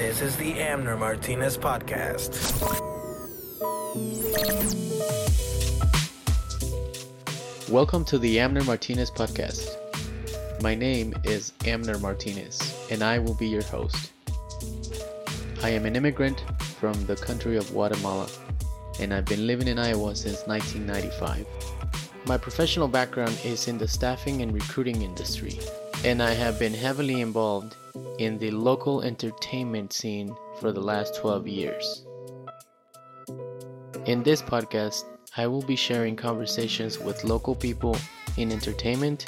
This is the Amner Martinez Podcast. Welcome to the Amner Martinez Podcast. My name is Amner Martinez, and I will be your host. I am an immigrant from the country of Guatemala, and I've been living in Iowa since 1995. My professional background is in the staffing and recruiting industry, and I have been heavily involved in the local entertainment scene for the last 12 years. In this podcast, I will be sharing conversations with local people in entertainment,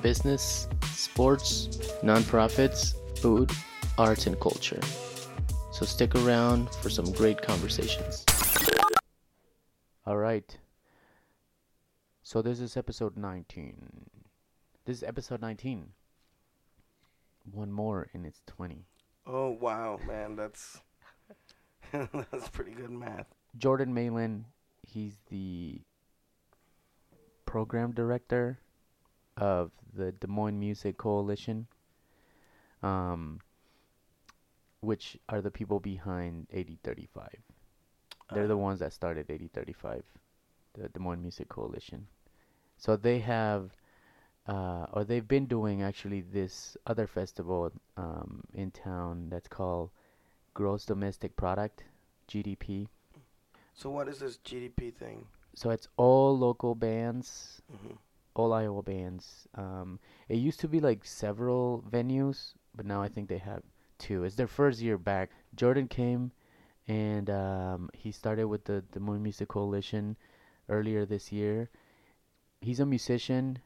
business, sports, nonprofits, food, arts, and culture. So stick around for some great conversations. All right. So this is episode 19. This is episode 19. One more and it's 20. Oh wow, man, that's that's pretty good math. Jordan Mayland, he's the program director of the Des Moines Music Coalition, um, which are the people behind 8035. They're the Uh, ones that started 8035, the Des Moines Music Coalition. So they have, uh, or they've been doing actually this other festival um, in town that's called Gross Domestic Product, GDP. So what is this GDP thing? So it's all local bands, hmm all Iowa bands. Um, it used to be like several venues, but now I think they have two. It's their first year back. Jordan came, and um, he started with the Des Moines Music Coalition earlier this year. He's a musician.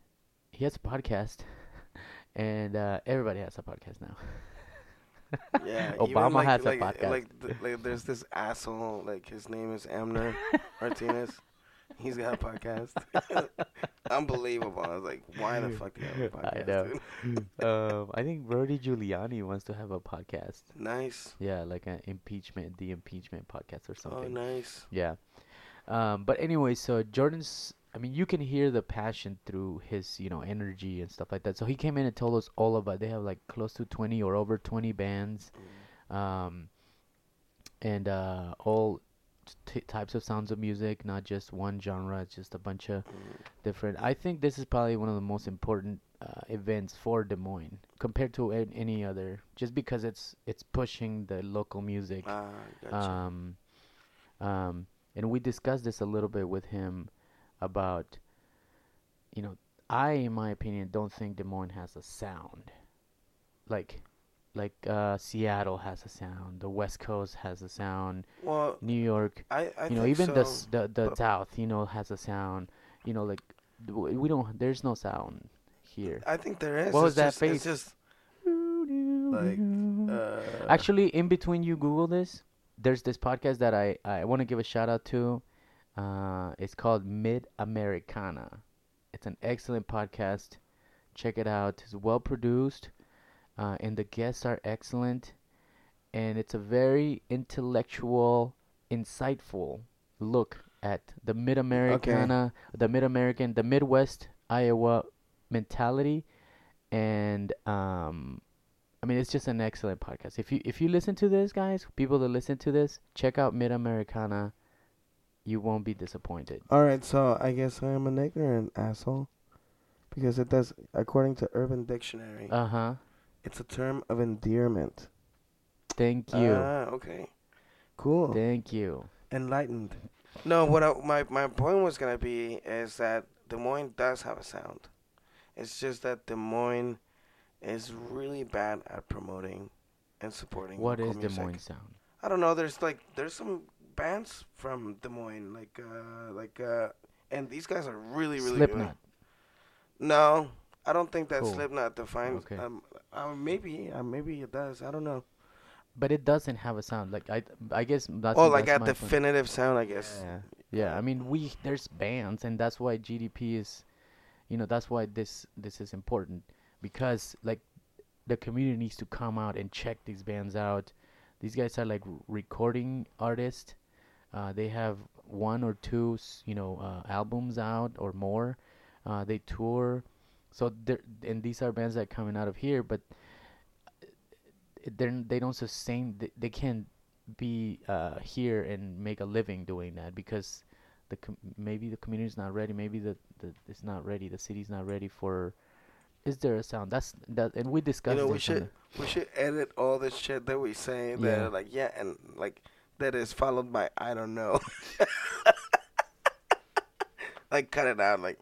He has a podcast, and uh, everybody has a podcast now. Yeah, Obama like, has a like, podcast. Like, th- like, there's this asshole. Like his name is Amner Martinez. He's got a podcast. Unbelievable. I was like, why the fuck do you have a podcast? I know. dude? um, I think Rudy Giuliani wants to have a podcast. Nice. Yeah, like an impeachment, the impeachment podcast or something. Oh, nice. Yeah. Um, but anyway, so Jordan's. I mean, you can hear the passion through his, you know, energy and stuff like that. So he came in and told us all about. They have like close to twenty or over twenty bands, um, and uh, all t- types of sounds of music, not just one genre. It's just a bunch of different. I think this is probably one of the most important uh, events for Des Moines compared to a- any other, just because it's it's pushing the local music. Ah, gotcha. Um, um, and we discussed this a little bit with him about, you know, I, in my opinion, don't think Des Moines has a sound, like, like uh, Seattle has a sound, the West Coast has a sound, well, New York, I, I you know, think even so, the the the South, you know, has a sound, you know, like we don't, there's no sound here. I think there is. What was that just, face? Just like. Uh, Actually, in between you Google this, there's this podcast that I, I want to give a shout out to. Uh, it's called Mid Americana. It's an excellent podcast. Check it out. It's well produced, uh, and the guests are excellent. And it's a very intellectual, insightful look at the Mid Americana, the Mid American, the Midwest Iowa mentality, and um, I mean, it's just an excellent podcast. If you if you listen to this, guys, people that listen to this, check out Mid Americana. You won't be disappointed. All right, so I guess I am an ignorant asshole because it does, according to Urban Dictionary, Uh huh. it's a term of endearment. Thank you. Ah, okay, cool, Thank you. enlightened. No, what I, my my point was gonna be is that Des Moines does have a sound. It's just that Des Moines is really bad at promoting and supporting. What is Des. Moines sound? I don't know. There's like there's some bands from Des Moines, like uh like uh, and these guys are really really good. Slipknot. No, I don't think that Cool. Slipknot defines. Okay. Um, uh, maybe, uh, maybe it does. I don't know. But it doesn't have a sound. Like I, I guess that's. oh, like that's a my point. definitive sound, I guess. Yeah. Yeah. I mean, we there's bands, and that's why GDP is, you know, that's why this this is important because like the community needs to come out and check these bands out. These guys are like recording artists. Uh, they have one or two, you know, uh, albums out or more. Uh, they tour, so there and these are bands that are coming out of here. But they they don't sustain they, they can't be uh, here and make a living doing that because the com- maybe the community's not ready maybe the, the it's not ready the city's not ready for is there a sound that's that and we You discussed know, we should we should edit all this shit that we say that Yeah. are like yeah, and like that is followed by I don't know. like cut it out. Like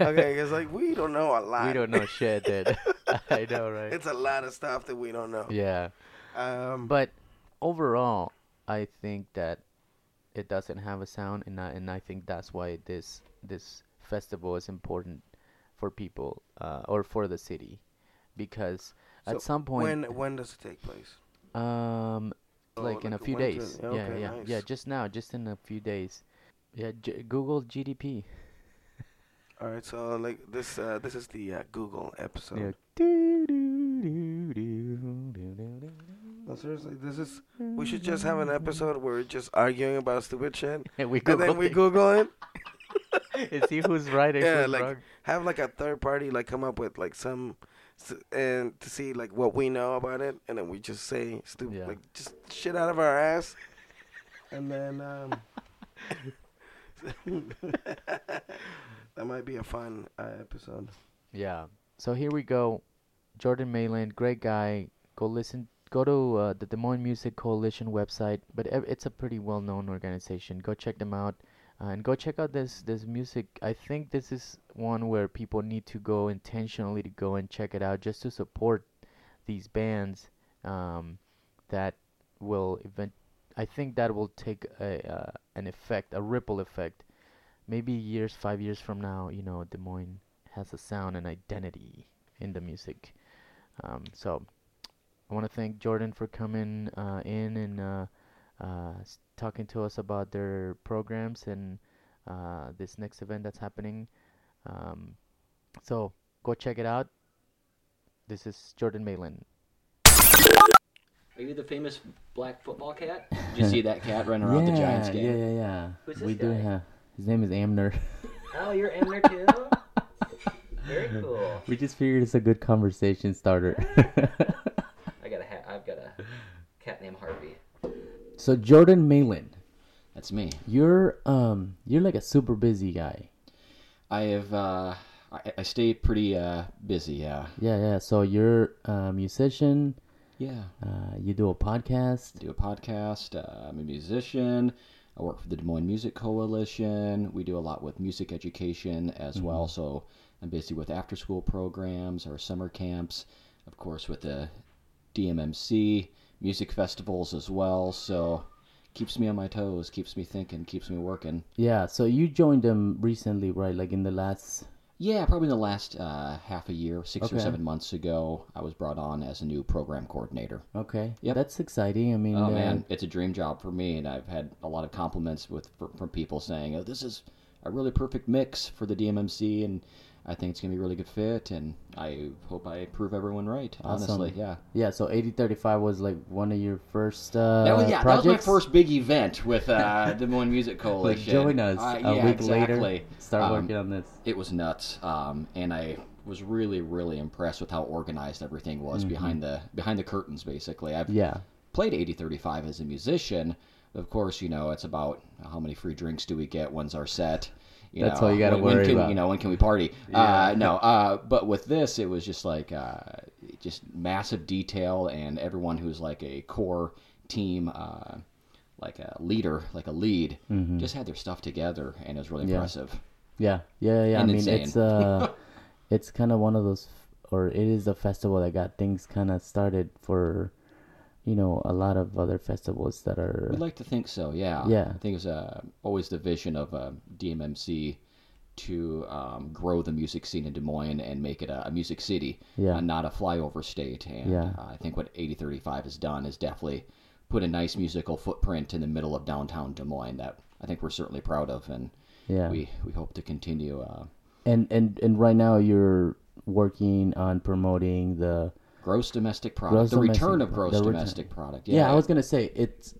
okay, because like we don't know a lot. we don't know shit dude i know right It's a lot of stuff that we don't know. yeah Um, But overall, I think that it doesn't have a sound, and I, and I think that's why this this festival is important for people uh, or for the city, because So at some point, when when does it take place? um, Oh, like in a few days, to- yeah, okay, yeah, yeah, nice. just now, just in a few days, yeah. J- Google GDP. All right, so like this uh, this is the uh, Google episode. Yeah. No, seriously, this is. We should just have an episode where we're just arguing about stupid shit, And we and Google then we it. Google it. and see who's right Yeah, who's like wrong. have like a third party like come up with like some, and to see like what we know about it, and then we just say stupid Yeah. like just shit out of our ass, and then um. that might be a fun uh, episode. Yeah. So here we go. Jordan Mayland, great guy. Go listen. Go to uh, the Des Moines Music Coalition website, but ev- it's a pretty well-known organization. Go check them out, and go check out this this music. I think this is one where people need to go intentionally to go and check it out, just to support these bands um, that will event. I think that will take a uh, an effect, a ripple effect. Maybe years, five years from now, you know, Des Moines has a sound and identity in the music. Um, so I want to thank Jordan for coming uh, in and uh, uh, talking to us about their programs and uh, this next event that's happening. Um, so go check it out. This is Jordan Mayland. Are you the famous black football cat? Did you see that cat running around the Giants game? yeah, yeah, yeah. Who's we this do have. His name is Amner. Oh, you're Amner too. Very cool. we just figured it's a good conversation starter. I got a ha- I've got a cat named Harvey. So Jordan Mayland, That's me. you're um you're like a super busy guy. I have uh, I, I stay pretty uh, busy. Yeah. Yeah, yeah. So you're a musician. Yeah. Uh, you do a podcast. I do a podcast. Uh, I'm a musician. I work for the Des Moines Music Coalition. We do a lot with music education as well. So I'm busy with after school programs, our summer camps, of course, with the DMMC, music festivals as well. So keeps me on my toes, keeps me thinking, keeps me working. Yeah. So you joined them recently, right? Like in the last. Yeah, probably in the last uh, half a year, six or seven months ago, I was brought on as a new program coordinator. Okay. Yeah, That's exciting. I mean. Oh uh, man, it's a dream job for me, and I've had a lot of compliments with from, from people saying, "Oh, this is a really perfect mix for the DMMC," and I think it's gonna be a really good fit, and I hope I prove everyone right. Honestly, Awesome. yeah. Yeah. So eighty thirty five was like one of your first. Uh, That was, yeah, projects. that was my first big event with uh, Des Moines Music Coalition. Like join us Uh, a yeah, week exactly. later. Start Um, working on this. It was nuts, um, and I was really, really impressed with how organized everything was behind the behind the curtains. Basically, I've Mm-hmm. Yeah. played 8035 as a musician. Of course, you know, it's about how many free drinks do we get? When's our set? You That's know, all you gotta when, when worry can, about. You know, when can we party? Uh, no, uh, but with this, it was just like uh, just massive detail, and everyone who's like a core team, uh, like a leader, like a lead, just had their stuff together, and it was really Mm-hmm. Yeah. impressive. Yeah, yeah, yeah. I mean, insane. it's uh, it's kind of one of those, or it is a festival that got things kind of started for, you know, a lot of other festivals that are. We'd like to think so, yeah. Yeah. I think it was uh, always the vision of uh, DMMC to um, grow the music scene in Des Moines and make it a, a music city, Yeah. uh, not a flyover state. And Yeah. uh, I think what 8035 has done is definitely put a nice musical footprint in the middle of downtown Des Moines that I think we're certainly proud of, and yeah. we, we hope to continue. Uh, and and and right now you're working on promoting the. Gross domestic product, Gross the return of gross the return. domestic product. Yeah. I was gonna say it's.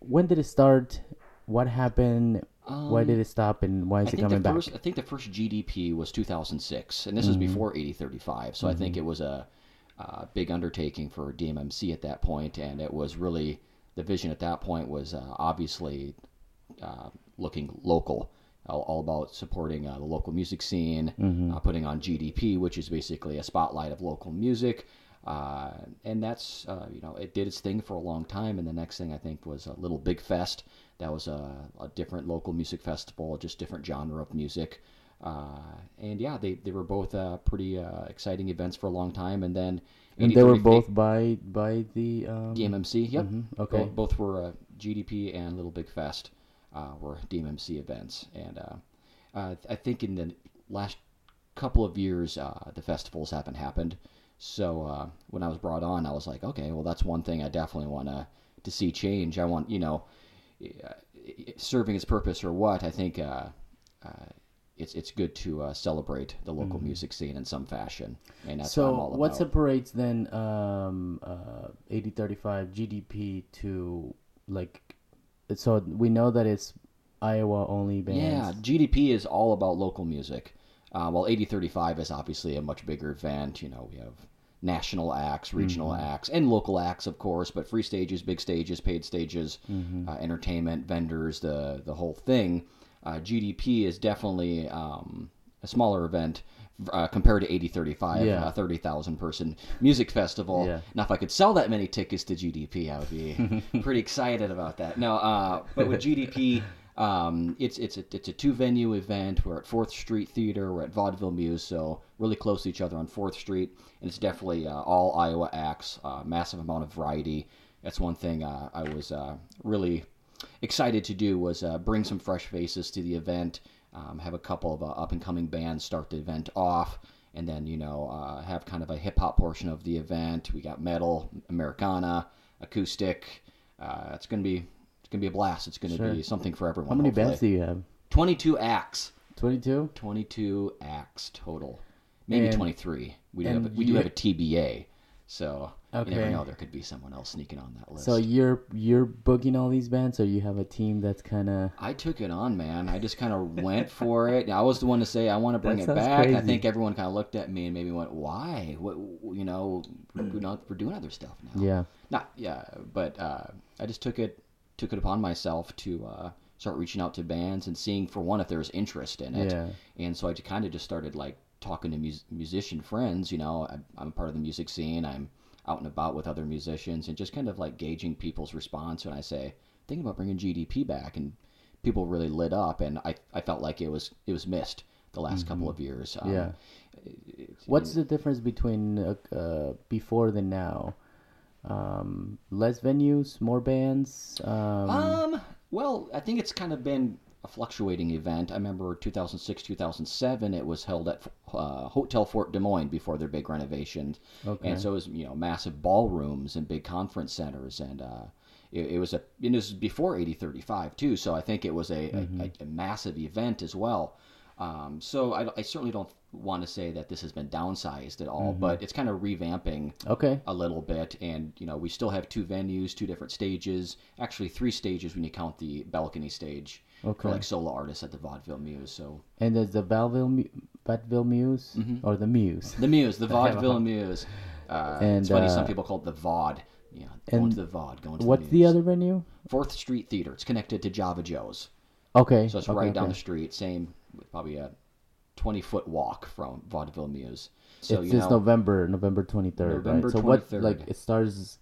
When did it start? What happened? why did it stop? And why is Um, I it coming back? first, I think the first GDP was 2006, and this was Mm-hmm. before 8035. So I think it was a uh, big undertaking for DMMC at that point, and it was really the vision at that point was uh, obviously uh, looking local. All, about supporting uh, the local music scene, uh, putting on GDP, which is basically a spotlight of local music, uh, and that's uh, you know it did its thing for a long time. And the next thing I think was a Little Big Fest. That was a, a different local music festival, just different genre of music. Uh, and yeah, they, they were both uh, pretty uh, exciting events for a long time. And then And they were 80-30 both by by the um, DMMC. Yep. Mhm, okay. Both, both were uh, GDP and Little Big Fest uh, were DMMC events, and uh, uh, I think in the last couple of years uh, the festivals haven't happened. So uh, when I was brought on, I was like, okay, well that's one thing I definitely want to to see change. I want you know, serving its purpose or what. I think. Uh, uh, it's, it's good to uh, celebrate the local music scene in some fashion, and that's what I'm Mm-hmm. So all what separates then um, uh, 8035 GDP to like? So we know that it's Iowa only bands. Yeah, GDP is all about local music. Uh, while 8035 is obviously a much bigger event. You know, we have national acts, regional acts, and local acts, of course, but free stages, big stages, paid stages, uh, entertainment, vendors, the, the whole thing. Uh, GDP is definitely um, a smaller event. Uh, compared to 8035, Yeah. a 30,000 person music festival. Yeah. Now, if I could sell that many tickets to GDP, I would be pretty excited about that. No, uh, but with GDP, um, it's it's a, it's a two venue event. We're at Fourth Street Theater. We're at Vaudeville Muse, so really close to each other on Fourth Street, and it's definitely uh, all Iowa acts. Uh, massive amount of variety. That's one thing uh, I was uh, really excited to do was uh, bring some fresh faces to the event. Um, have a couple of uh, up and coming bands start the event off, and then you know have kind of a hip hop portion of the event. We got metal, Americana, acoustic. It's gonna be it's gonna be a blast. It's gonna Sure. be something for everyone. How many hopefully. bands do you have? 22 acts. 22. 22 acts total. Maybe And- 23. We do have a, we do have a TBA. So okay. you never know there could be someone else sneaking on that list. So you're you're booking all these bands, or you have a team that's kind of I took it on, man. I just kind of went for it. I was the one to say I want to bring That it back. I think everyone kind of looked at me and maybe went, "Why? What? You know, we're, not, we're doing other stuff now." yeah. Not yeah, but uh, I just took it took it upon myself to uh, start reaching out to bands and seeing for one if there's interest in it. Yeah. And so I kind of just started like talking to mus- musician friends. You know, I, I'm a part of the music scene. I'm out and about with other musicians and just kind of like gauging people's response when I say thinking about bringing GDP back and people really lit up and I, I felt like it was it was missed the last couple of years. Um, Mm-hmm. Yeah. What's the difference between uh, uh, before the now? Um, less venues, more bands. Um, Um, well, I think it's kind of been a fluctuating event. I remember 2006, 2007, it was held at uh, Hotel Fort Des Moines before their big renovations. Okay. And so it was, you know, massive ballrooms and big conference centers. And uh, it, it was a, and this was before 8035 too. So I think it was a, a, a massive event as well. Um, so I, I certainly don't want to say that this has been downsized at all, but it's kind of revamping okay. a little bit and you know we still have two venues two different stages actually three stages when you count the balcony stage Okay. for like solo artists at the vaudeville muse so And there's the Belleville, Belleville Muse Mm-hmm. or the Muse. the muse the vaudeville muse uh, And, it's funny some uh, people call it the vaud yeah going and to the vaud going to What's the, the other venue? fourth street theater it's connected to java joe's Okay. so it's okay, right down the street same probably a 20 foot walk from vaudeville muse so it's you know November, November twenty third. November right? So what? Like it starts.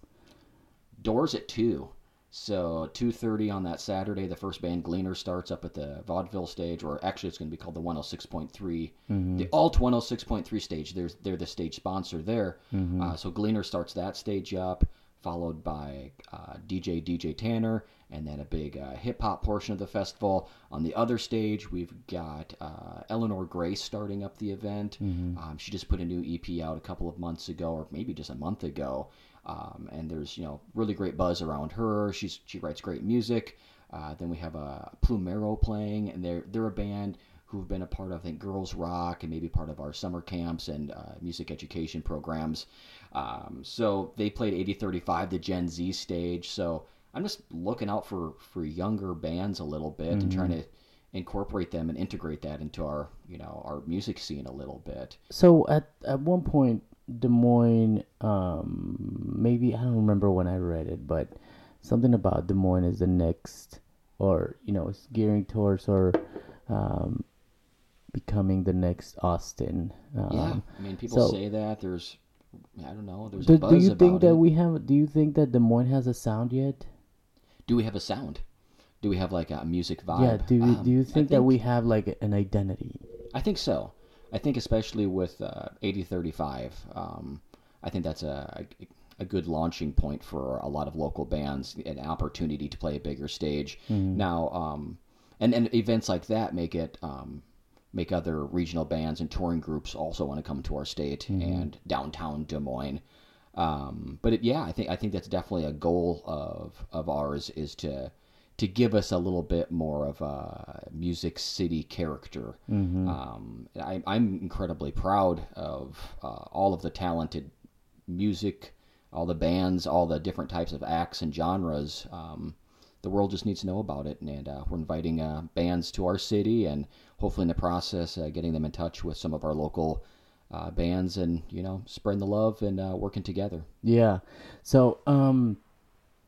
doors at two. So two thirty on that Saturday, the first band Gleaner starts up at the vaudeville stage, or actually it's going to be called the one hundred six point three, the alt one hundred six point three stage. There's they're the stage sponsor there. Uh, so Gleaner starts that stage up, followed by uh, DJ DJ Tanner, and then a big uh, hip hop portion of the festival. On the other stage, we've got uh, Eleanor Grace starting up the event. Um, she just put a new EP out a couple of months ago, or maybe just a month ago. Um, and there's you know really great buzz around her. She's she writes great music. Uh, then we have a Plumero playing, and they're they're a band who've been a part of I think Girls Rock and maybe part of our summer camps and uh, music education programs. Um, so they played 8035, the Gen Z stage. So I'm just looking out for for younger bands a little bit and trying to incorporate them and integrate that into our you know our music scene a little bit. So at at one point, Des Moines. Um, maybe I don't remember when I read it, but something about Des Moines is the next, or you know, it's gearing towards or um, becoming the next Austin. Um, yeah, I mean, people so- say that. There's, I don't know. There's Do, a do you think that it. we have? Do you think that Des Moines has a sound yet? Do we have a sound? Do we have like a music vibe? Yeah. Do you, Um, do you I think, that we have like an identity? I think so. I think especially with uh, 8035, um, I think that's a, a good launching point for a lot of local bands, an opportunity to play a bigger stage. Now, um, and and events like that make it um, make other regional bands and touring groups also want to come to our state and downtown Des Moines. Um, but it, yeah, I think I think that's definitely a goal of of ours is to to give us a little bit more of a music city character. Um, I, I'm incredibly proud of uh, all of the talented music, all the bands, all the different types of acts and genres. Um, the world just needs to know about it, and uh, we're inviting uh, bands to our city, and hopefully in the process, uh, getting them in touch with some of our local uh, bands, and you know, spreading the love and uh, working together. Yeah. So, um,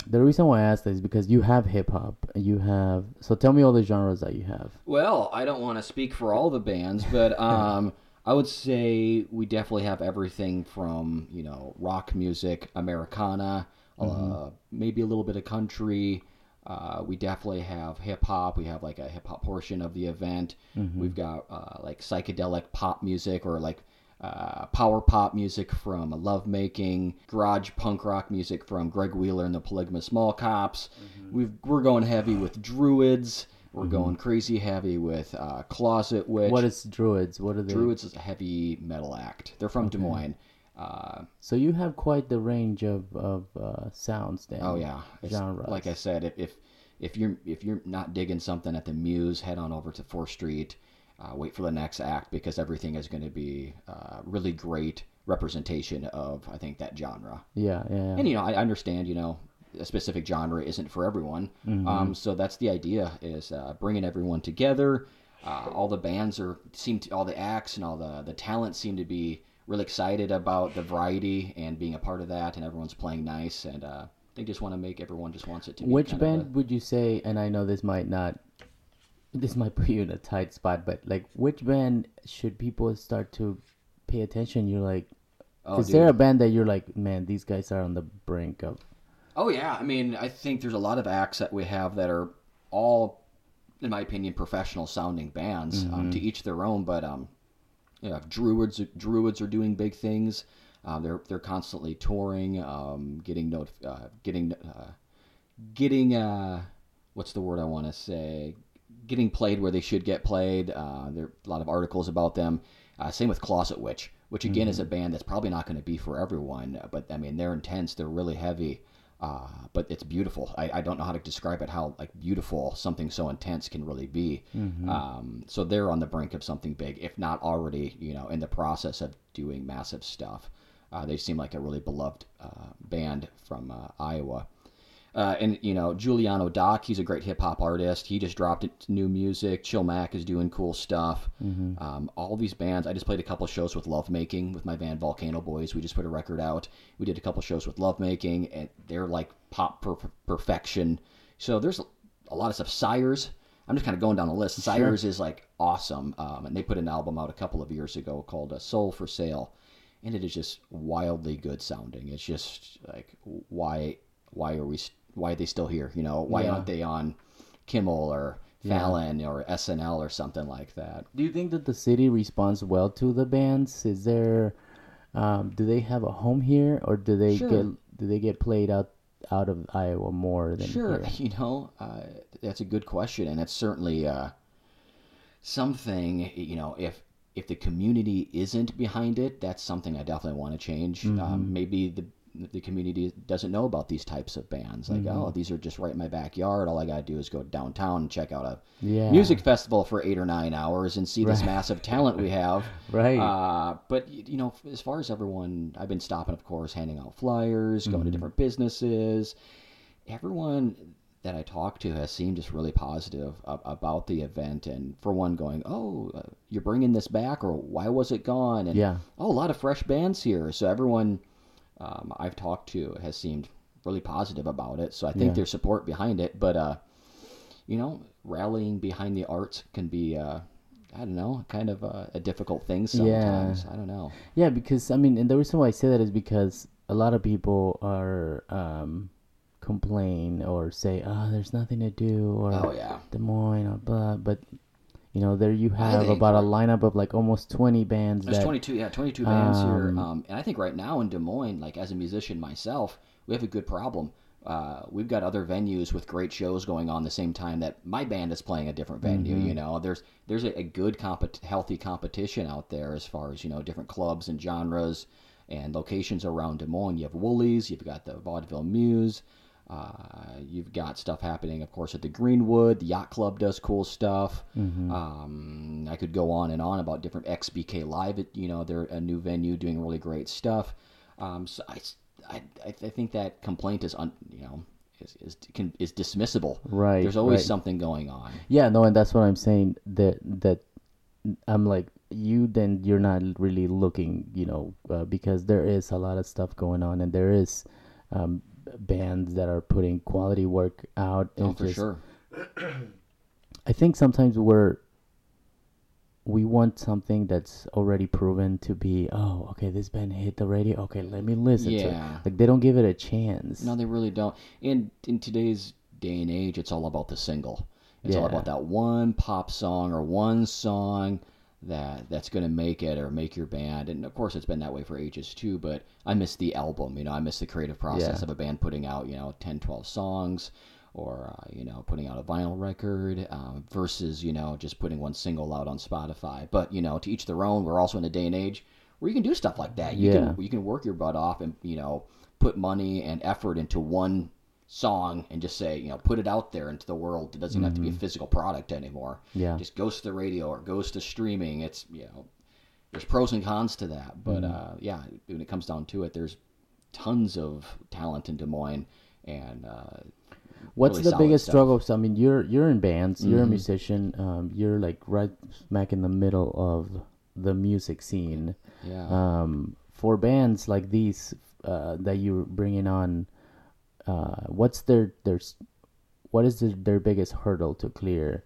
the reason why I asked that is because you have hip hop. You have. So tell me all the genres that you have. Well, I don't want to speak for all the bands, but um, I would say we definitely have everything from you know rock music, Americana, uh, maybe a little bit of country. Uh, we definitely have hip hop. We have like a hip hop portion of the event. We've got uh, like psychedelic pop music or like uh, power pop music from Love Making, garage punk rock music from Greg Wheeler and the Polygamous Small Cops. We've, we're going heavy with Druids. We're going crazy heavy with uh, Closet Witch. What is Druids? What are they? Druids is a heavy metal act. They're from Des Moines. Uh, So you have quite the range of of uh, sounds then. oh yeah, It's- Genres. Like I said, if, if if you're if you're not digging something at the Muse, head on over to Fourth Street. Uh, wait for the next act because everything is going to be uh, really great representation of I think that genre. Yeah, yeah. And you know, I understand. You know, a specific genre isn't for everyone. Um, so that's the idea: is uh, bringing everyone together. Uh, all the bands are seem to, all the acts and all the the talent seem to be really excited about the variety and being a part of that, and everyone's playing nice, and uh, they just want to make everyone just wants it to. be Which band would you say? And I know this might not, this might put you in a tight spot, but like, which band should people start to pay attention? You're like, Oh, is there a band that you're like, man, these guys are on the brink of? Oh yeah, I mean, I think there's a lot of acts that we have that are all, in my opinion, professional sounding bands. Um, to each their own, but um, know, Druids Druids are doing big things. Uh, they're they're constantly touring, um, getting not, uh, getting uh, getting uh, what's the word I want to say? Getting played where they should get played. Uh, there are a lot of articles about them. Uh, same with Closet Witch, which again is a band that's probably not going to be for everyone. But I mean, they're intense. They're really heavy. Uh, but it's beautiful. I, I don't know how to describe it. How like beautiful something so intense can really be. Um, so they're on the brink of something big, if not already, you know, in the process of doing massive stuff. Uh, they seem like a really beloved uh, band from uh, Iowa. Uh, and you know Giuliano Doc, he's a great hip hop artist. He just dropped new music. Chill Mac is doing cool stuff. Um, all these bands. I just played a couple shows with Lovemaking with my band Volcano Boys. We just put a record out. We did a couple shows with Lovemaking, and they're like pop per- perfection. So there's a lot of stuff. Sires. I'm just kind of going down the list. Sires is like awesome, um, and they put an album out a couple of years ago called uh, "Soul for Sale," and it is just wildly good sounding. It's just like why why are we st- why are they still here? You know, why Yeah. aren't they on Kimmel or Fallon or SNL or something like that? Do you think that the city responds well to the bands? Is there, um, do they have a home here, or do they Sure. get do they get played out out of Iowa more than Sure, here? you know, uh, that's a good question, and it's certainly uh, something. You know, if if the community isn't behind it, that's something I definitely want to change. Mm-hmm. Um, maybe the the community doesn't know about these types of bands. Like, Mm-hmm. oh, these are just right in my backyard. All I gotta do is go downtown and check out a Yeah. music festival for eight or nine hours and see this massive talent we have. Right. Uh, but you know, as far as everyone, I've been stopping, of course, handing out flyers, going Mm-hmm. to different businesses. Everyone, that I talked to has seemed just really positive about the event. And for one, going, "Oh, uh, you're bringing this back," or "Why was it gone?" And Yeah. oh, a lot of fresh bands here. So everyone um, I've talked to has seemed really positive about it. So I think Yeah. there's support behind it. But uh, you know, rallying behind the arts can be. Uh, I don't know, kind of a, a difficult thing sometimes. I don't know. Yeah, because I mean, and the reason why I say that is because a lot of people are um, complain or say, "Oh, there's nothing to do," or Oh yeah. Des Moines or blah. But you know, there you have about a lineup of like almost twenty bands. There's that, 22, yeah, 22 bands here. Um, Um, and I think right now in Des Moines, like as a musician myself, we have a good problem. Uh, we've got other venues with great shows going on the same time that my band is playing a different venue. Mm-hmm. You know, there's there's a, a good compet- healthy competition out there as far as you know different clubs and genres and locations around Des Moines. You have Wooly's, you've got the Vaudeville Muse. Uh, you've got stuff happening, of course, at the Greenwood. The Yacht Club does cool stuff. Mm-hmm. Um, I could go on and on about different XBK Live. At, you know, they're a new venue doing really great stuff. Um, so I, I, I think that complaint is, un, you know, is is, can, is dismissible. Right, There's always right. something going on. Yeah, no, and that's what I'm saying. That that I'm like you. Then you're not really looking, you know, uh, because there is a lot of stuff going on, and there is um, bands that are putting quality work out. Oh, for just- sure. I think sometimes we're we want something that's already proven to be. Oh, okay, this band hit the radio. Okay, let me listen to it. Yeah. Like they don't give it a chance. No, they really don't. And in today's day and age, it's all about the single. It's all about that one pop song or one song that that's going to make it or make your band. And of course, it's been that way for ages too. But I miss the album. You know, I miss the creative process Yeah. of a band putting out you know 10, 12 songs. Or uh, you know, putting out a vinyl record um, versus you know just putting one single out on Spotify. But you know, to each their own. We're also in a day and age where you can do stuff like that. You Yeah. can you can work your butt off and you know put money and effort into one song and just say you know put it out there into the world. It doesn't have to be a physical product anymore. Yeah. just goes to the radio or goes to streaming. It's you know there's pros and cons to that, but uh, yeah, when it comes down to it, there's tons of talent in Des Moines and. Uh, What's really the biggest stuff. struggle? So, I mean, you're you're in bands. You're a Mhm. musician. Um, you're like right smack in the middle of the music scene. Yeah. Um, for bands like these uh, that you're bringing on, uh, what's their their what is their, their biggest hurdle to clear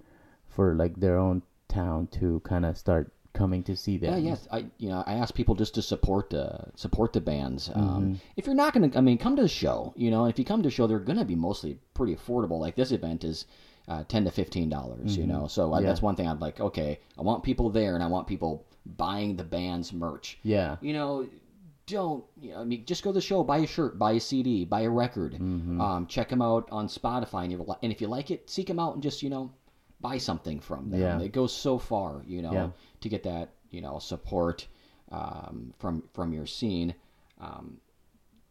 for like their own town to kind of start coming to see them? Yeah, yes. I you know I ask people just to support the support the bands. Mm-hmm. Um, if you're not gonna, I mean, come to the show. You know, if you come to the show, they're gonna be mostly pretty affordable. Like this event is uh, ten to fifteen dollars. You know, so I, Mm-hmm. Yeah. that's one thing I'd like. Okay, I want people there, and I want people buying the band's merch. Yeah. You know, don't. You know, I mean, just go to the show, buy a shirt, buy a CD, buy a record. Mm-hmm. Um, check them out on Spotify, and, you and if you like it, seek them out and just you know buy something from them. Yeah. It goes so far, you know, Yeah. to get that you know support um, from from your scene. Um,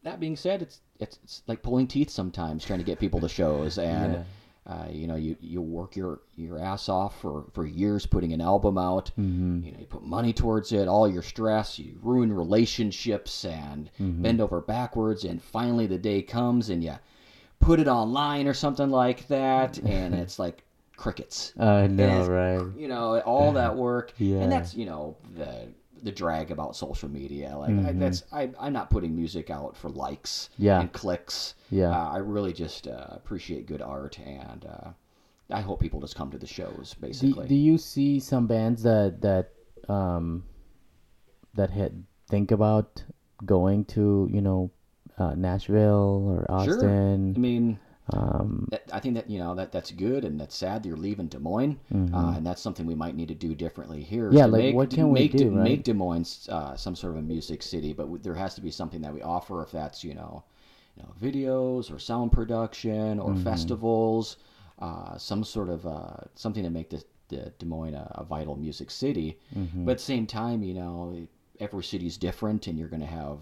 that being said, it's, it's it's like pulling teeth sometimes trying to get people to shows, and uh, you know you, you work your your ass off for, for years putting an album out. Mm-hmm. You know you put money towards it, all your stress, you ruin relationships and Mm-hmm. bend over backwards, and finally the day comes and you put it online or something like that, and it's like crickets I know, right? you know all that work Yeah. and that's you know the the drag about social media like Mm-hmm. that's I, i'm not putting music out for likes Yeah. and clicks Yeah. uh, i really just uh, appreciate good art and uh, i hope people just come to the shows basically do you see some bands that that um that had think about going to you know uh, Nashville or Austin? sure Austin? i mean Um, that, I think that you know that that's good and that's sad that you're leaving Des Moines, uh, and that's something we might need to do differently here. Mm-hmm. Yeah, like, make, what can we make, do, Des- right? make Des Moines uh, some sort of a music city, but w- there has to be something that we offer. If that's you know, you know, videos or sound production Mm-hmm. or festivals, uh, some sort of uh, something to make the, the Des Moines a, a vital music city. Mm-hmm. But at the same time, you know, every city's different, and you're going to have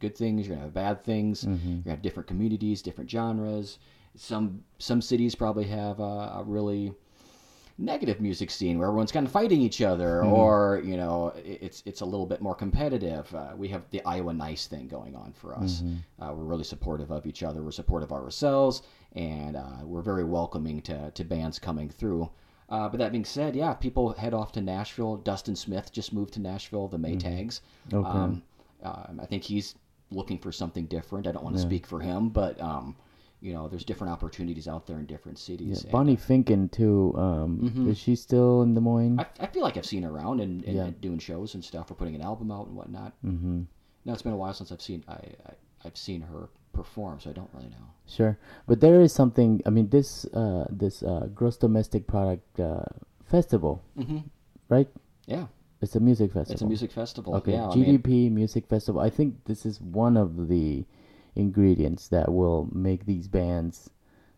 good things, you're going to have bad things. Mm-hmm. You're going to have different communities, different genres. Some some cities probably have a, a really negative music scene where everyone's kind of fighting each other, Mm-hmm. or you know, it's it's a little bit more competitive. Uh, we have the Iowa Nice thing going on for us. Mm-hmm. Uh, we're really supportive of each other. We're supportive of ourselves, and uh, we're very welcoming to, to bands coming through. Uh, but that being said, yeah, people head off to Nashville. Dustin Smith just moved to Nashville, the Maytags. Okay. Um, um, I think he's looking for something different. I don't want to speak for him, but um, you know, there's different opportunities out there in different Yeah, cities. and Bonne Finken too. Um, is she still in Des Moines? I, I feel like I've seen her around and, and, Yeah. and doing shows and stuff, or putting an album out and whatnot. mm-hmm. No, it's been a while since I've seen I, I I've seen her perform, so I don't really know. Sure, but there is something. I mean, this uh, this uh, gross domestic product uh, festival, Mm-hmm. right? Yeah, It's a music festival. it's a music festival. Okay, yeah, I mean, GDP Music Festival. I think this is one of the ingredients that will make these bands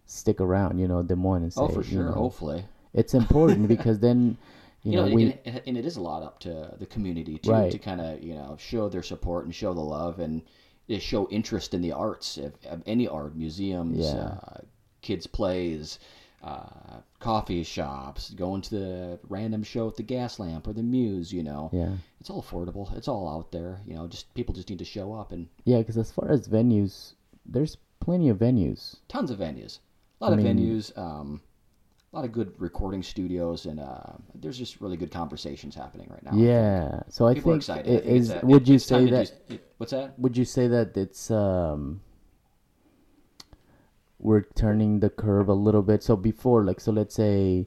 stick around. You know, Des Moines and say, oh for you sure. know, Hopefully, it's important because then, you, you, know, know, we and, and it is a lot up to the community too Right. to kind of you know show their support and show the love and uh, show interest in the arts of, of any art, museums, Yeah. uh, kids plays. Uh, coffee shops, going to the random show at the Gas Lamp or the Muse, you know. yeah, It's all affordable. It's all out there. You know, just people just need to show up and yeah. Because as far as venues, there's plenty of venues. tons of venues. A lot I of mean- venues. Um, a lot of good recording studios, and uh, there's just really good conversations happening right now. I. Yeah. So I people think excited. i- I think is a- would you say that do- what's that? would you say that it's um we're turning the curve a little bit so before like so let's say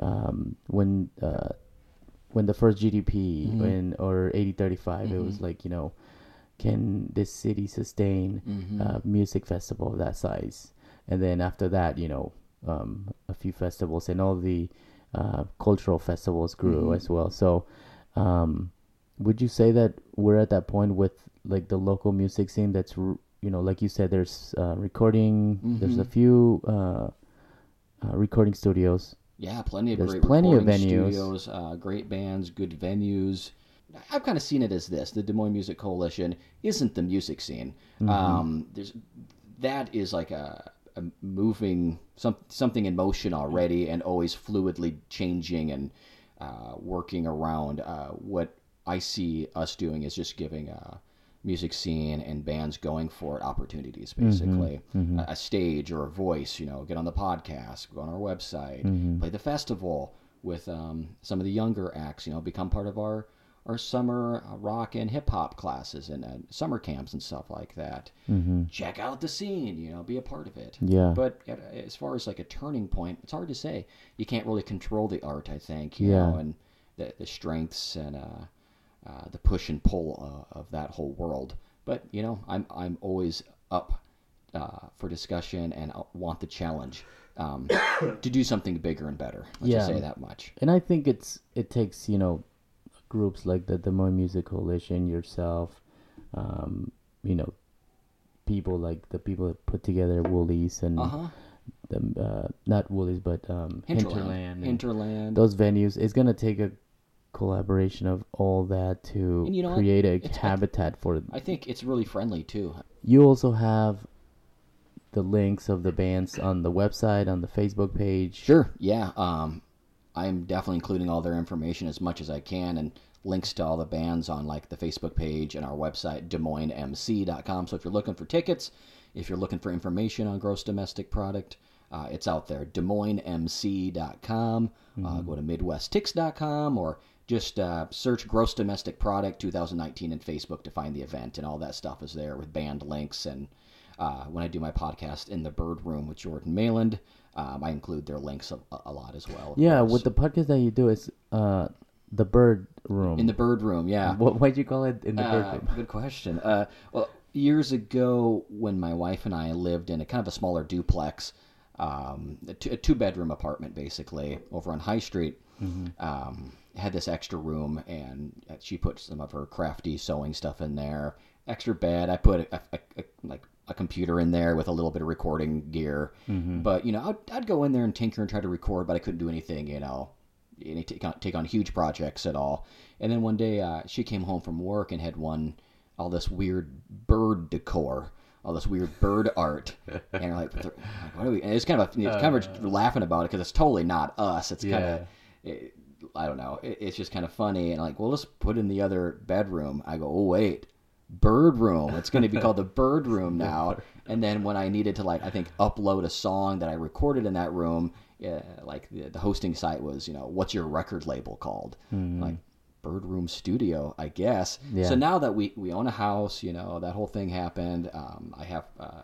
um when uh when the first gdp Mm-hmm. when or 8035 it was like you know can this city sustain Mm-hmm. a music festival of that size and then after that you know um a few festivals and all the uh cultural festivals grew Mm-hmm. as well so um would you say that we're at that point with like the local music scene that's r- you know like you said there's uh, recording there's a Mm-hmm. few uh, uh, recording studios Yeah, plenty of There's great plenty of venues. studios, uh, great bands, good venues. I've kind of seen it as this: the Des Moines Music Coalition isn't the music scene. Mm-hmm. Um, there's that is like a, a moving some something in motion already, and always fluidly changing and uh, working around. Uh, what I see us doing is just giving a music scene and bands going for it opportunities, basically A, a stage or a voice. You know, get on the podcast, go on our website, play the festival with um, some of the younger acts. You know, become part of our our summer uh, rock and hip hop classes and uh, summer camps and stuff like that. Check out the scene. You know, be a part of it. Yeah. But as far as like a turning point, it's hard to say. You can't really control the art, I think. You Yeah. know, and the the strengths and uh, uh, the push and pull uh, of that whole world. But you know, I'm I'm always up uh, for discussion and I want the challenge um, to do something bigger and better. Let's just Yeah. say that much. and i think it's it takes you know groups like the Des Moines music coalition yourself um you know people like the people that put together wooly's and Uh huh. the, uh, not wooly's but um hinterland, Hinterland. Hinterland. those venues it's gonna take a collaboration of all that to you know what? create a It's- habitat for I think it's really friendly too. you also have the links of the bands on the website on the facebook page Sure. Yeah. Um, I'm definitely including all their information as much as I can and links to all the bands on like the Facebook page and our website, DesMoinesMC.com. So if you're looking for tickets, if you're looking for information on gross domestic product, uh, it's out there. DesMoinesMC.com. Uh, go to MidwestTix.com or just uh, search Gross Domestic Product 2019 in Facebook to find the event, and all that stuff is there with band links. And uh, when I do my podcast in the Bird Room with Jordan Mayland, um, I include their links a, a lot as well. yeah course. with the podcast that you do is uh the bird room in the Bird Room, yeah. what why'd you call it in the bird Uh, room good question. Uh, well, years ago, when my wife and I lived in a kind of a smaller duplex, um, a, two, a two-bedroom apartment, basically, over on High Street, um, had this extra room, and uh, she put some of her crafty sewing stuff in there. Extra bed. I put a, a, a, like a computer in there with a little bit of recording gear. Mm-hmm. But you know, I'd, I'd go in there and tinker and try to record, but I couldn't do anything. You know, any take on take on huge projects at all. And then one day uh, she came home from work and had one all this weird bird decor, all this weird bird art, and you're like, what are we? And it's kind of a, it's kind of uh. laughing about it because it's totally not us. It's kind of. I don't know. It, it's just kind of funny, and like, well, let's put in the other bedroom. I go, oh wait, Bird Room. It's going to be called the Bird Room now. And then when I needed to like, I think upload a song that I recorded in that room, yeah, like the, the hosting site was, you know, what's your record label called? Like Bird Room Studio, I guess. Yeah. So now that we we own a house, you know, that whole thing happened. Um, I have uh,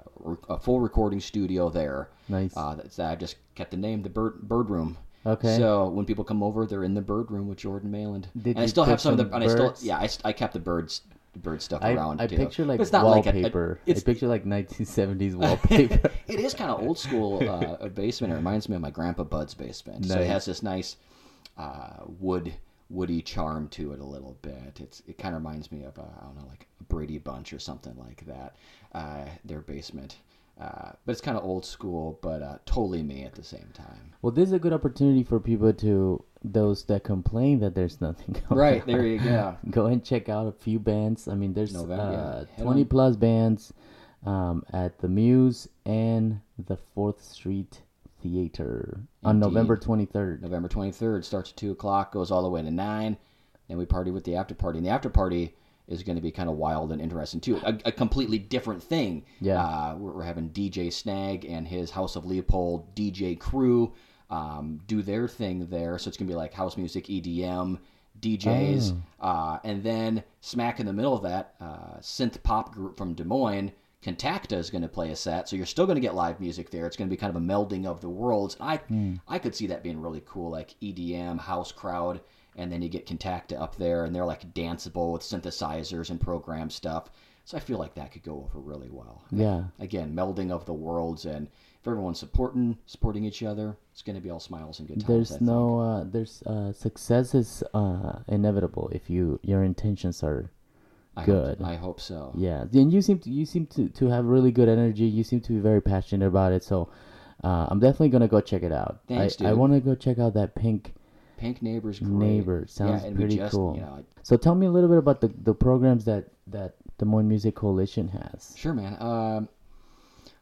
a full recording studio there. Nice. Uh, that's, I just kept the name the Bird Bird Room. Okay. So when people come over, they're in the bird room with Jordan Mayland. Did and I still have some of the. And I still, birds? yeah, I, I kept the birds, the bird stuff I, around I too. picture like it's not like a- a- wallpaper. it's I picture like 1970s wallpaper. it is kind of old school uh, basement. It reminds me of my grandpa Bud's basement. So it has this nice uh, wood woody charm to it a little bit. It's it kind of reminds me of uh, I don't know like a Brady Bunch or something like that. Uh, their basement. Uh, but it's kind of old school, but uh, totally me at the same time. well, this is a good opportunity for people to those that complain that there's nothing. Going Right there you go. Go and check out a few bands. I mean, there's November, uh, Head 20 on. plus bands um, at the Mews and the Fourth Street Theater on November 23rd. November 23rd starts at 2 o'clock, goes all the way to 9. Then we party with the after party. And the after party is going to be kind of wild and interesting, too. A, a completely different thing. Yeah. Uh, we're, we're having DJ Snag and his House of Leopold DJ crew um, do their thing there. So it's going to be like house music, EDM, DJs. Uh, and then smack in the middle of that, uh, synth pop group from Des Moines. Contacta is going to play a set, so you're still going to get live music there. It's going to be kind of a melding of the worlds. I I could see that being really cool, like EDM house crowd, and then you get Contacta up there, and they're like danceable with synthesizers and program stuff. So I feel like that could go over really well. Yeah. Again, melding of the worlds, and if everyone's supporting supporting each other, it's going to be all smiles and good times. There's no uh, there's uh, success is uh, inevitable if you your intentions are I good. Hope, I hope so. Yeah, and you seem to you seem to, to have really good energy. You seem to be very passionate about it. So uh, I'm definitely gonna go check it out. Thanks, I, I want to go check out that pink Pink neighbors, great. neighbor. Sounds yeah, pretty just, cool. You know, So tell me a little bit about the, the programs that that Des Moines Music Coalition has. Sure, man. Um,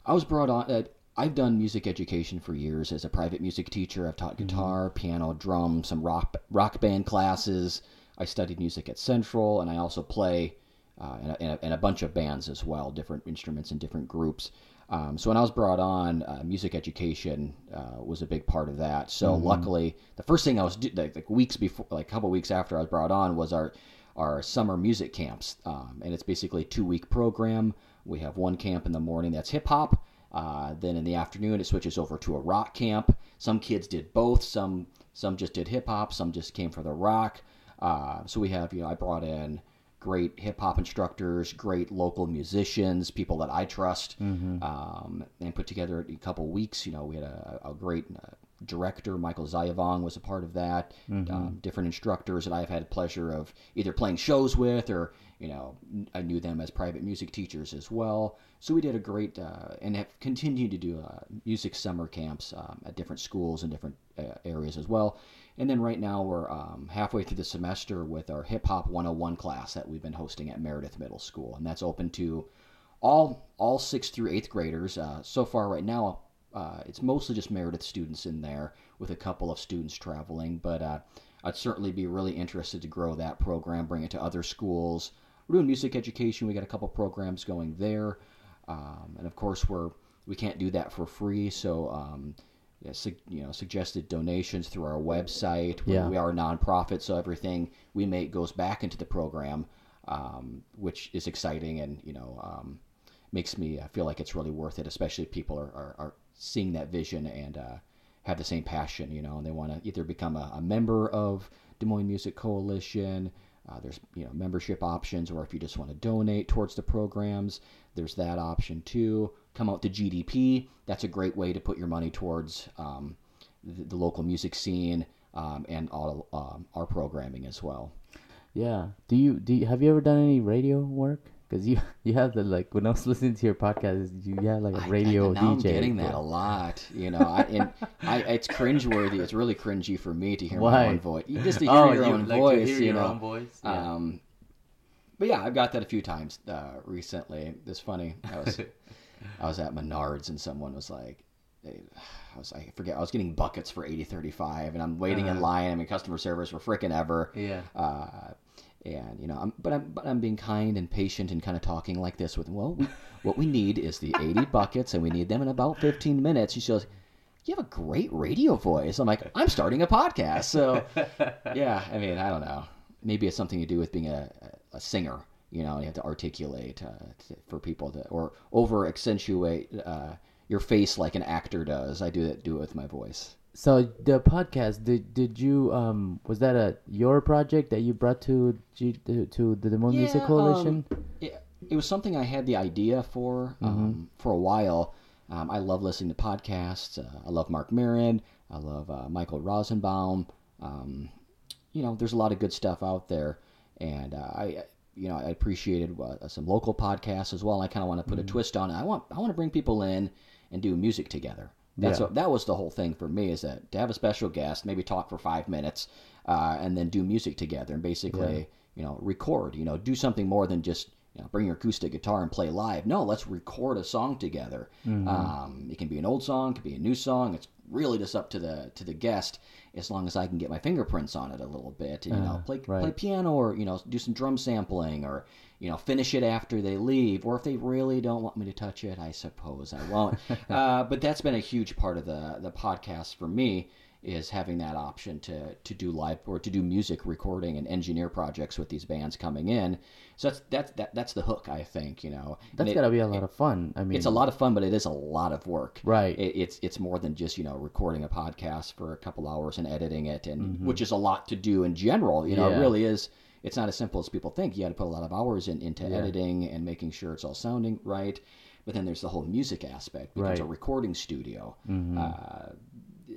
I was brought on. Uh, I've done music education for years as a private music teacher. I've taught guitar, piano, drum, some rock rock band classes. I studied music at Central, and I also play uh, in, a, in, a, in a bunch of bands as well, different instruments and different groups. Um, so when I was brought on, uh, music education uh, was a big part of that. So luckily, the first thing I was do- like, like weeks before, like a couple weeks after I was brought on, was our our summer music camps, um, and it's basically a two week program. We have one camp in the morning that's hip hop. Uh, then in the afternoon, it switches over to a rock camp. Some kids did both. Some some just did hip hop. Some just came for the rock. Uh, so we have you know I brought in great hip hop instructors, great local musicians, people that I trust, um, and put together a couple weeks. You know, we had a, a great uh, director, Michael Zayavong, was a part of that. Um, different instructors that I've had pleasure of either playing shows with or you know I knew them as private music teachers as well. So we did a great uh, and have continued to do uh, music summer camps um, at different schools and different uh, areas as well. And then right now we're um, halfway through the semester with our Hip Hop 101 class that we've been hosting at Meredith Middle School, and that's open to all all sixth through eighth graders. Uh, so far, right now, uh, it's mostly just Meredith students in there, with a couple of students traveling. But uh, I'd certainly be really interested to grow that program, bring it to other schools. We're doing music education. We got a couple programs going there, um, and of course, we're we can't do that for free. So. Um, yeah, su- you know, suggested donations through our website. We, Yeah. we are a nonprofit, so everything we make goes back into the program, um, which is exciting and you know um, makes me uh, feel like it's really worth it. Especially if people are, are, are seeing that vision and uh, have the same passion, you know, and they want to either become a, a member of Des Moines Music Coalition. Uh, there's you know membership options, or if you just want to donate towards the programs, there's that option too. Come out to GDP. That's a great way to put your money towards um, the, the local music scene um, and all um, our programming as well. Yeah. Do you do you, have you ever done any radio work? Because you you have the like when I was listening to your podcast, you had like a radio I, now DJ. I'm getting that a lot. You know, I, and I, it's cringeworthy. It's really cringy for me to hear Why? my own voice. Just to hear Oh, your you own like to voice. hear you your know. own voice? Yeah. Um, but yeah, I've got that a few times uh, recently. It's funny. I was I was at Menards and someone was like, I was I forget I was getting buckets for eighty thirty five and I'm waiting in Uh-huh. line. I mean, customer service for frickin' ever. Yeah. Uh, and you know, I'm, but I'm but I'm being kind and patient and kind of talking like this with well, we, what we need is the 80 buckets, and we need them in about 15 minutes. She goes, "You have a great radio voice." I'm like, "I'm starting a podcast." So, yeah, I mean, I don't know. Maybe it's something to do with being a, a singer. You know, you have to articulate uh, to, for people to or over accentuate uh, your face like an actor does. I do that do it with my voice. So the podcast did did you um was that a your project that you brought to G, to, to the Des Moines Music Coalition? um, it, it was something I had the idea for um, for a while. Um, I love listening to podcasts. Uh, I love Marc Maron. I love uh, Michael Rosenbaum. Um, you know, there's a lot of good stuff out there, and uh, I, you know, I appreciated uh, some local podcasts as well. I kind of want to put a twist on it. I want I want to bring people in and do music together. That's Yeah. what, that was the whole thing for me is that to have a special guest, maybe talk for five minutes, uh, and then do music together and basically you know record. You know, do something more than just you know bring your acoustic guitar and play live. No, let's record a song together. Um, it can be an old song, it can be a new song. It's really just up to the to the guest as long as I can get my fingerprints on it a little bit you know Uh, play right. play piano or you know do some drum sampling or you know finish it after they leave or if they really don't want me to touch it I suppose I won't uh, but that's been a huge part of the the podcast for me is having that option to to do live or to do music recording and engineer projects with these bands coming in so that's that's that, that's the hook I think you know That's it- gotta be a lot of fun. I mean, it's a lot of fun, but it is a lot of work. Right. It, it's it's more than just you know recording a podcast for a couple hours and editing it, and which is a lot to do in general. You know, Mm-hmm. Yeah. it really is. It's not as simple as people think. You got to put a lot of hours in, into Yeah. editing and making sure it's all sounding right. But then there's the whole music aspect. Becomes Right. Mm-hmm. a recording studio. Uh,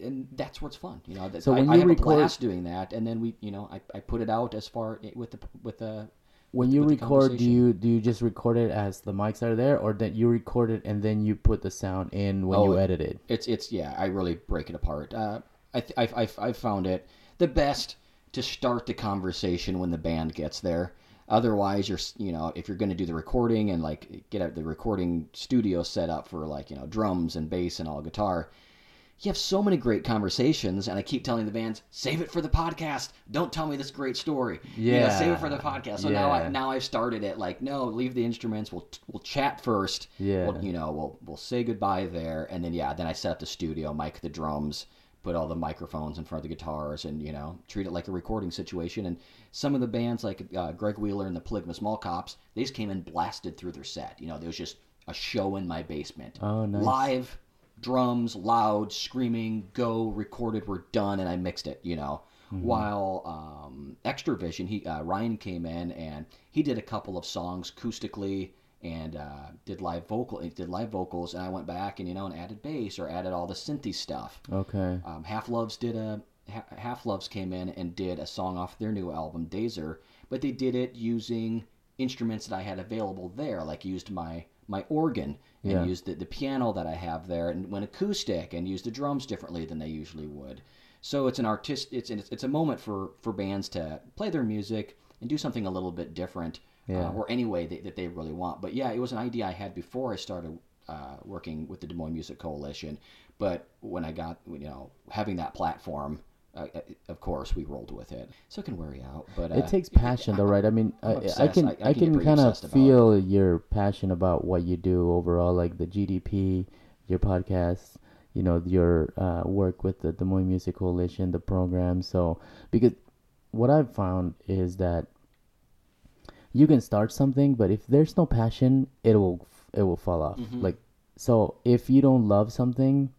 and that's what's fun, you know. So I, when I you have record- a blast doing that, and then we, you know, I, I put it out as far with the with the when you record, do you do you just record it as the mics are there, or that you record it and then you put the sound in when Oh, you edit it? It's it's yeah. I really break it apart. Uh, I th- I've, I've I've found it the best to start the conversation when the band gets there. Otherwise, you're you know if you're going to do the recording and like get out the recording studio set up for like you know drums and bass and all guitar. You have so many great conversations, and I keep telling the bands, save it for the podcast. Don't tell me this great story. You know, save it for the podcast. So now I now I've started it like, no, leave the instruments. We'll we'll chat first. Yeah. We'll, you know, we'll we'll say goodbye there, and then yeah, then I set up the studio, mic the drums, put all the microphones in front of the guitars, and you know, treat it like a recording situation. And some of the bands like uh, Greg Wheeler and the Polygamous Mall Cops, they just came and blasted through their set. You know, there was just a show in my basement, Oh, nice. live drums, loud, screaming, go, recorded, we're done, and I mixed it, you know. While um, Extra Vision, he uh, Ryan came in and he did a couple of songs acoustically and uh, did live vocal, did live vocals, and I went back and you know and added bass or added all the synthy stuff. Okay. Um, Half Loves did a Ha- Half Loves came in and did a song off their new album Dazer, but they did it using instruments that I had available there, like used my my organ and Yeah. used the, the piano that I have there and went acoustic and used the drums differently than they usually would. So it's an artist it's it's, it's a moment for for bands to play their music and do something a little bit different Yeah. uh, or any way that, that they really want. But yeah, it was an idea I had before I started uh, working with the Des Moines Music Coalition. But when I got, you know, having that platform, uh, uh, of course, we rolled with it. So it can wear you out. But uh, it takes passion, though, right? I mean, I, I can I- I, I can can kind of about it. feel your passion about what you do overall, like the GDP, your podcast, you know, your uh, work with the Des Moines Music Coalition, the program. So because what I've found is that you can start something, but if there's no passion, it will it will fall off. Mm-hmm. Like so, if you don't love something,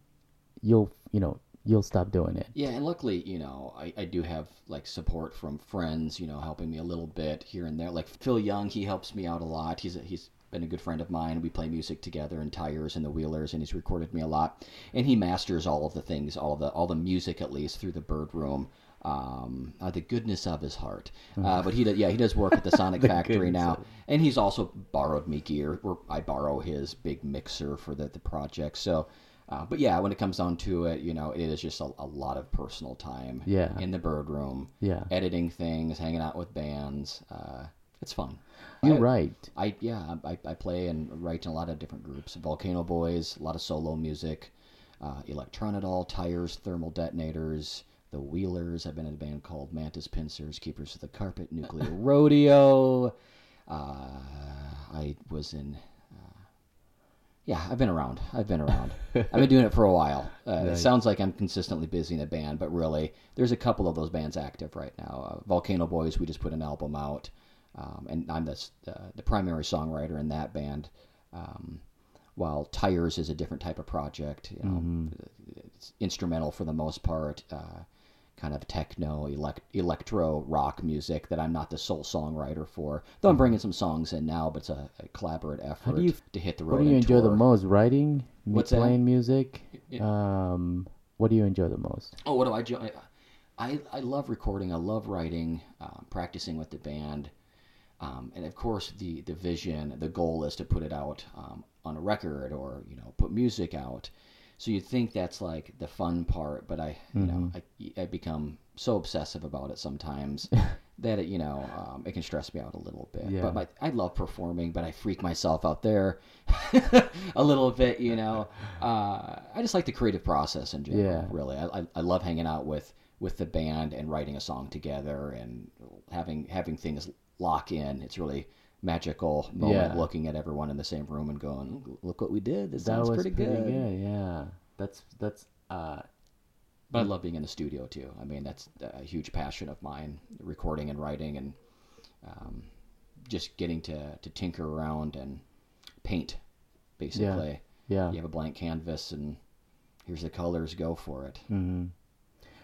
you'll you know you'll stop doing it. Yeah, and luckily, you know, I, I do have like support from friends, you know, helping me a little bit here and there. Like Phil Young, he helps me out a lot. He's a, he's been a good friend of mine. We play music together in Tires and the Wheelers, and he's recorded me a lot. And he masters all of the things, all of the all the music at least through the Bird Room. Um, uh, the goodness of his heart. Uh, but he, does, yeah, he does work at the Sonic Factory now, and he's also borrowed me gear. Or I borrow his big mixer for the the project. So. Uh, but yeah, when it comes down to it, you know, it is just a, a lot of personal time Yeah. in the bird room, Yeah. editing things, hanging out with bands. Uh, it's fun. I, right. I yeah, I, I play and write in a lot of different groups. Volcano Boys, a lot of solo music, uh, Electronidol, Tires, Thermal Detonators, the Wheelers. I've been in a band called Mantis Pincers, Keepers of the Carpet, Nuclear Rodeo. Uh, I was in. Uh, yeah, I've been around. I've been around. I've been doing it for a while. Uh, It sounds like I'm consistently busy in a band, but really, there's a couple of those bands active right now. Uh, Volcano Boys, we just put an album out, um, and I'm the uh, the primary songwriter in that band. Um, while Tires is a different type of project, you know, it's instrumental for the most part, uh, kind of techno, elect- electro rock music that I'm not the sole songwriter for. Though I'm bringing some songs in now, but it's a, a collaborative effort do you- to hit the road. What do you enjoy the most? Writing, What's that? playing music. Yeah. Um, what do you enjoy the most? Oh, what do I enjoy? I, I love recording. I love writing, um, practicing with the band. Um, and of course, the, the vision, the goal is to put it out um, on a record or, you know, put music out. So you'd think that's like the fun part, but I, you know, I, I become so obsessive about it sometimes that it, you know, um, it can stress me out a little bit. Yeah. But my, I love performing, but I freak myself out there a little bit, you know. Uh, I just like the creative process in general. Yeah. Really, I, I, I love hanging out with with the band and writing a song together and having having things lock in. It's really magical moment Yeah. looking at everyone in the same room and going, "Look what we did! This that sounds was pretty, good." Yeah, yeah. that's that's uh, But I love being in the studio too. I mean, that's a huge passion of mine, recording and writing, and um, just getting to, to tinker around and paint. Basically, yeah. you have a blank canvas, and here's the colors. Go for it. Mm-hmm.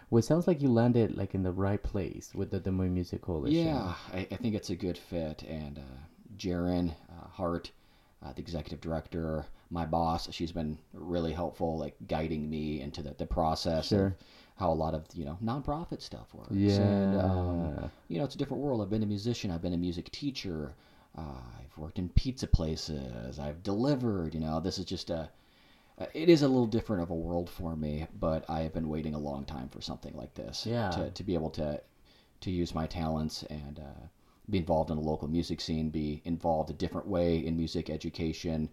Well, it sounds like you landed like in the right place with the Des Moines Music Coalition. Yeah, I, I think it's a good fit. And uh, Jaren uh, Hart, uh, the executive director, my boss, she's been really helpful, like guiding me into the, the process Sure. of how a lot of you know nonprofit stuff works. Yeah. And, um, you know, it's a different world. I've been a musician. I've been a music teacher. Uh, I've worked in pizza places. I've delivered. You know, this is just a. uh, It is a little different of a world for me, but I have been waiting a long time for something like this. Yeah. To, to be able to to use my talents and uh, be involved in the local music scene, be involved a different way in music education.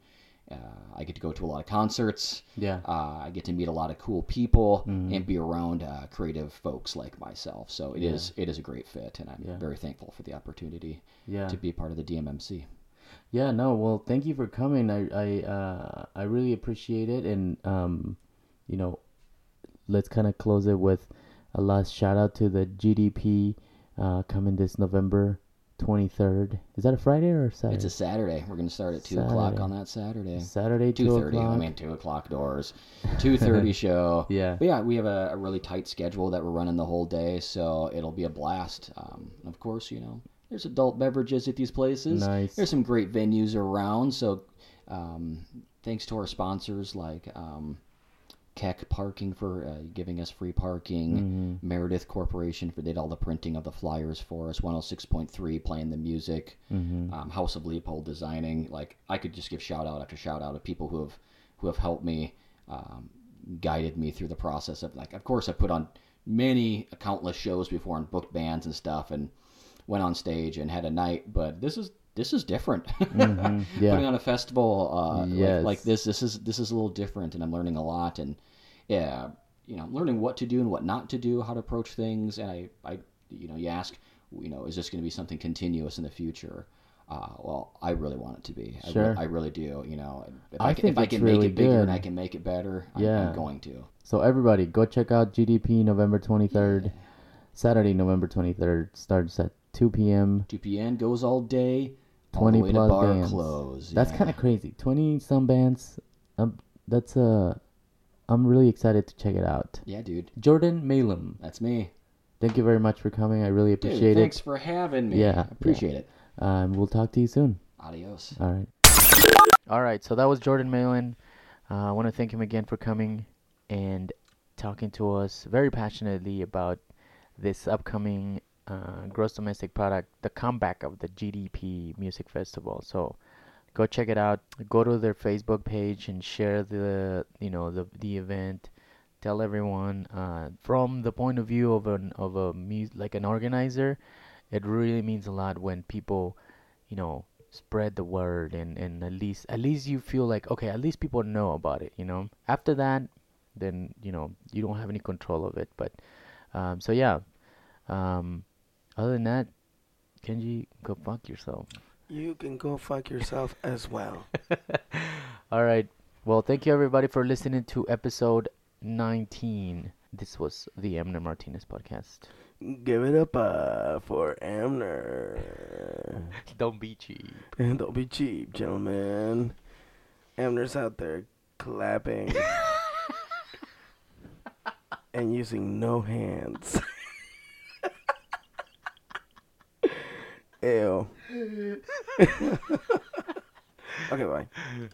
Uh, I get to go to a lot of concerts. Yeah. Uh, I get to meet a lot of cool people Mm-hmm. and be around uh, creative folks like myself. So it is it is a great fit, and I'm Yeah. very thankful for the opportunity Yeah. to be part of the DMMC. Yeah, no, well, thank you for coming. I I uh I really appreciate it and um you know, let's kind of close it with a last shout out to the GDP uh coming this November 23rd. Is that a Friday or a Saturday? It's a Saturday. We're going to start at two o'clock on that Saturday. Saturday 2 Two thirty. o'clock. I mean, two o'clock doors. Two thirty show. Yeah. But yeah, we have a, a really tight schedule that we're running the whole day, so it'll be a blast. Um, of course, you know, there's adult beverages at these places. Nice. There's some great venues around. So, um, thanks to our sponsors like um, Keck Parking for uh, giving us free parking. Mm-hmm. Meredith Corporation for did all the printing of the flyers for us. 106.3 playing the music. Mm-hmm. Um, House of Leopold designing. Like I could just give shout out after shout out of people who have who have helped me, um, guided me through the process of like. Of course, I put on many countless shows before and booked bands and stuff and went on stage and had a night. But this is this is different. Mhm, yeah. Putting on a festival uh, Yes. like, like this, this is this is a little different, and I'm learning a lot. And yeah, you know, learning what to do and what not to do, how to approach things. And I, I you know, you ask, you know, is this going to be something continuous in the future? Uh, well, I really want it to be. I, re- Sure. I really do. You know, if I I, can, think if I can make it bigger good. and I can make it better, I'm, Yeah. I'm going to. So everybody, go check out GDP November 23rd. Saturday, November 23rd starts at 2 p.m. 2 p.m. goes all day. All 20 the way plus to bar bands. close. That's kind of crazy. 20 some bands. Um, that's uh I'm really excited to check it out. Yeah, dude. Jordan Mayland, That's me. thank you very much for coming. I really Dude, appreciate thanks it. Thanks for having me. Yeah, Appreciate it. Um, we'll talk to you soon. Adios. All right. All right. So that was Jordan Mayland. Uh, I want to thank him again for coming and talking to us very passionately about this upcoming uh, gross domestic product, the comeback of the GDP Music Festival. So go check it out. Go to their Facebook page and share the you know the the event. Tell everyone uh, from the point of view of an of a mu- like an organizer. It really means a lot when people, you know, spread the word and, and at least at least you feel like okay at least people know about it you know after that then you know you don't have any control of it but Um, so yeah. Um, other than that, Kenji, go fuck yourself. You can go fuck yourself as well. All right. Well, thank you everybody for listening to episode 19. This was the Amner Martinez podcast. Give it up uh, for Amner. Don't be cheap. And don't be cheap, gentlemen. Amner's out there clapping and using no hands. Ew. okay, bye.